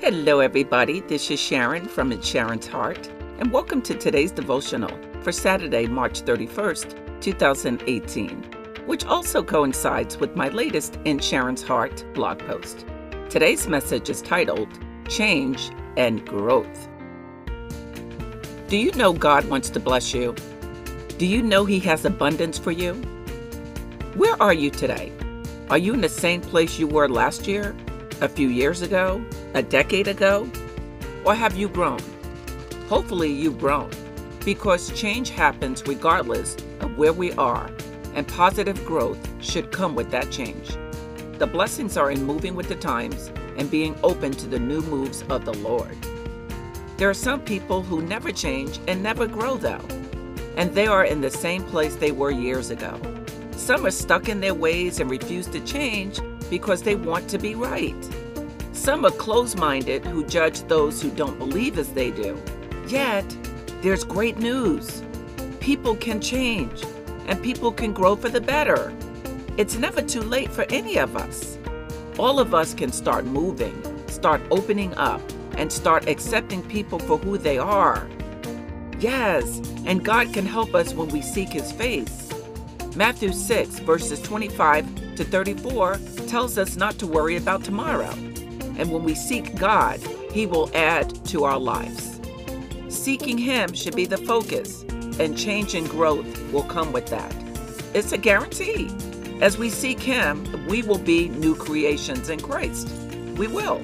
Hello, everybody. This is Sharon from In Sharon's Heart, and welcome to today's devotional for Saturday, March 31st, 2018, which also coincides with my latest In Sharon's Heart blog post. Today's message is titled Change and Growth. Do you know God wants to bless you? Do you know He has abundance for you? Where are you today? Are you in the same place you were last year, a few years ago, a decade ago? Or have you grown? Hopefully, you've grown because change happens regardless of where we are, and positive growth should come with that change. The blessings are in moving with the times and being open to the new moves of the Lord. There are some people who never change and never grow, though, and they are in the same place they were years ago. Some are stuck in their ways and refuse to change because they want to be right. Some are close minded who judge those who don't believe as they do. Yet, there's great news. People can change and people can grow for the better. It's never too late for any of us. All of us can start moving, start opening up, and start accepting people for who they are. Yes, and God can help us when we seek His face. Matthew 6, verses 25 to 34 tells us not to worry about tomorrow. And when we seek God, He will add to our lives. Seeking Him should be the focus, and change and growth will come with that. It's a guarantee. As we seek Him, we will be new creations in Christ. We will.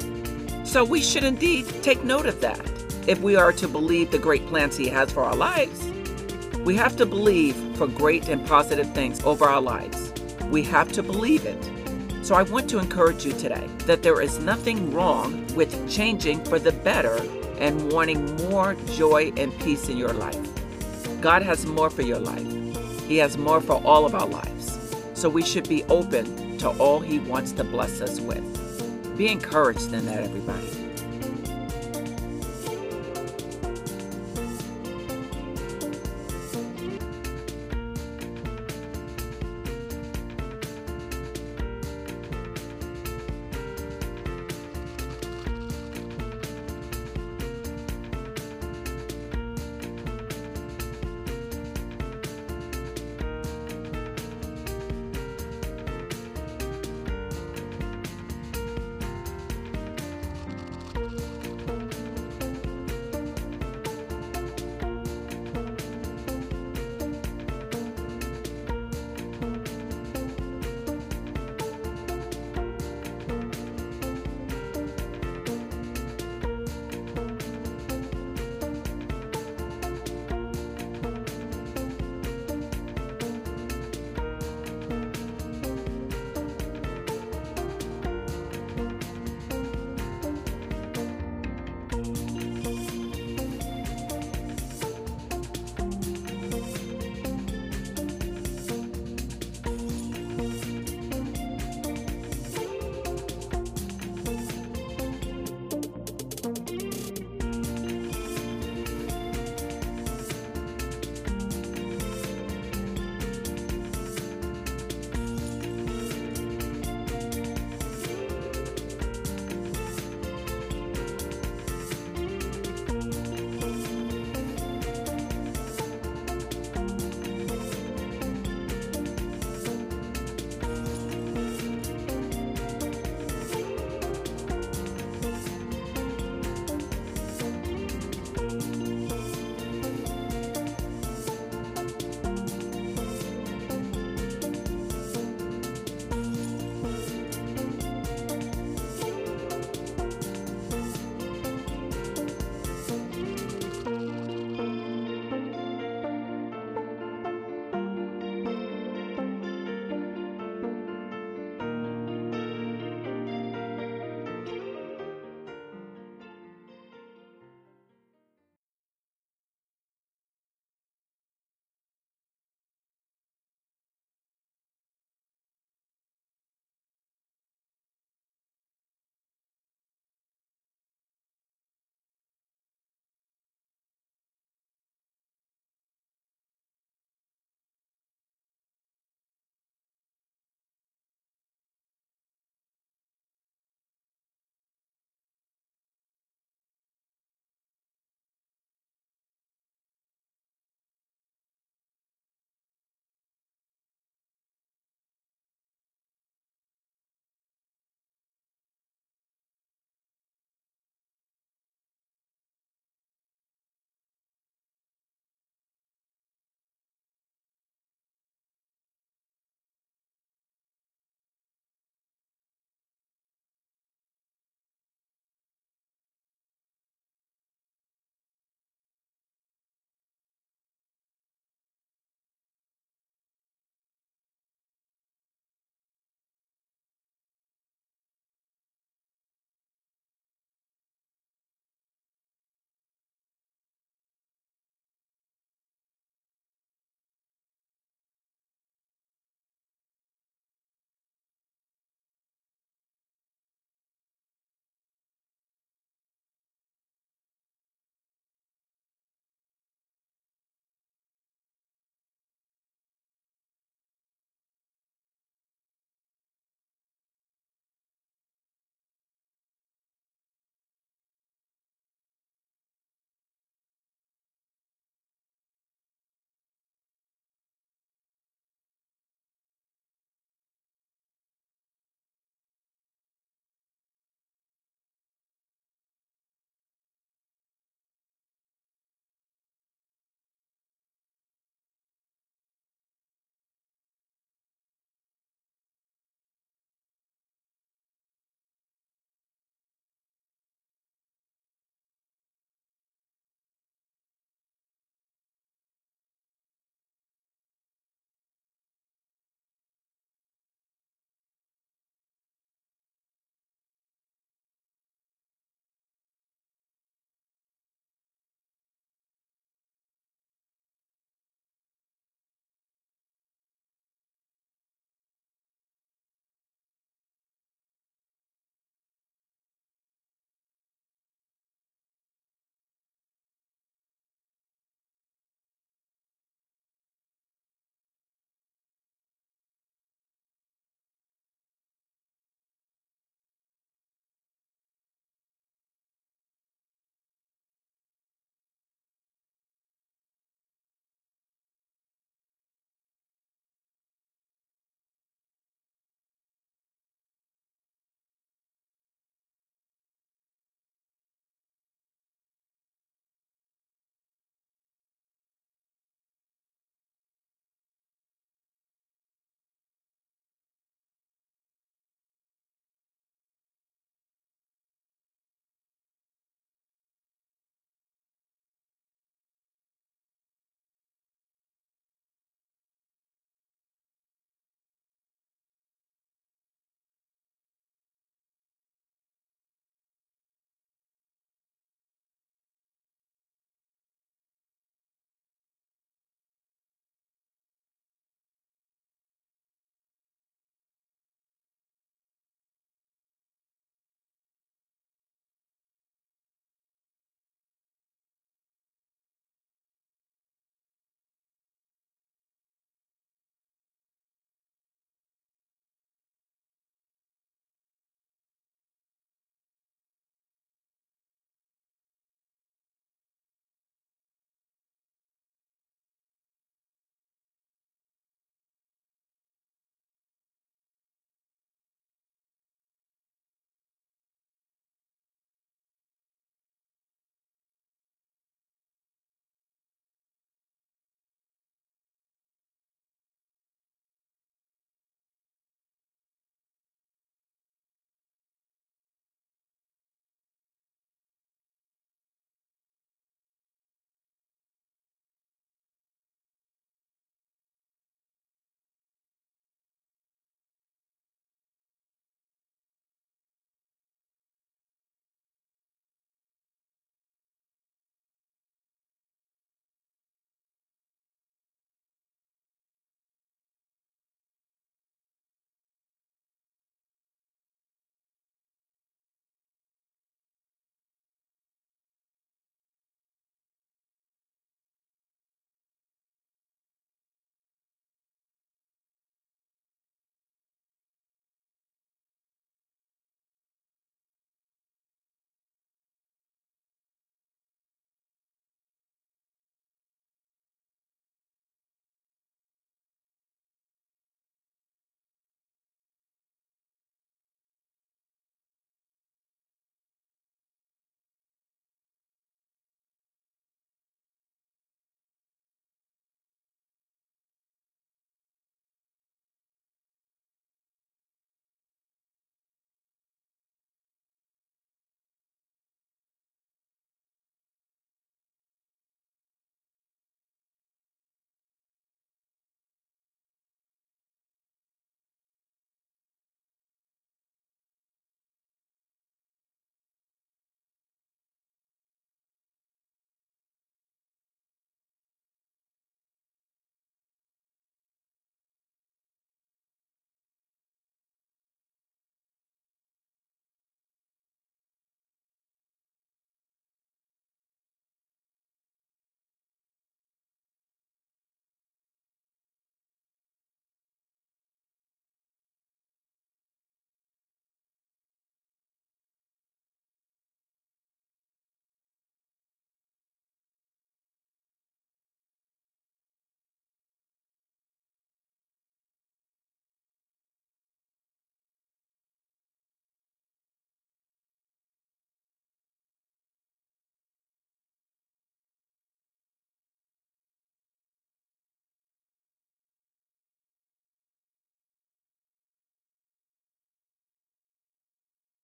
So we should indeed take note of that if we are to believe the great plans He has for our lives. We have to believe for great and positive things over our lives. We have to believe it. So I want to encourage you today that there is nothing wrong with changing for the better and wanting more joy and peace in your life. God has more for your life. He has more for all of our lives. So we should be open to all He wants to bless us with. Be encouraged in that, everybody.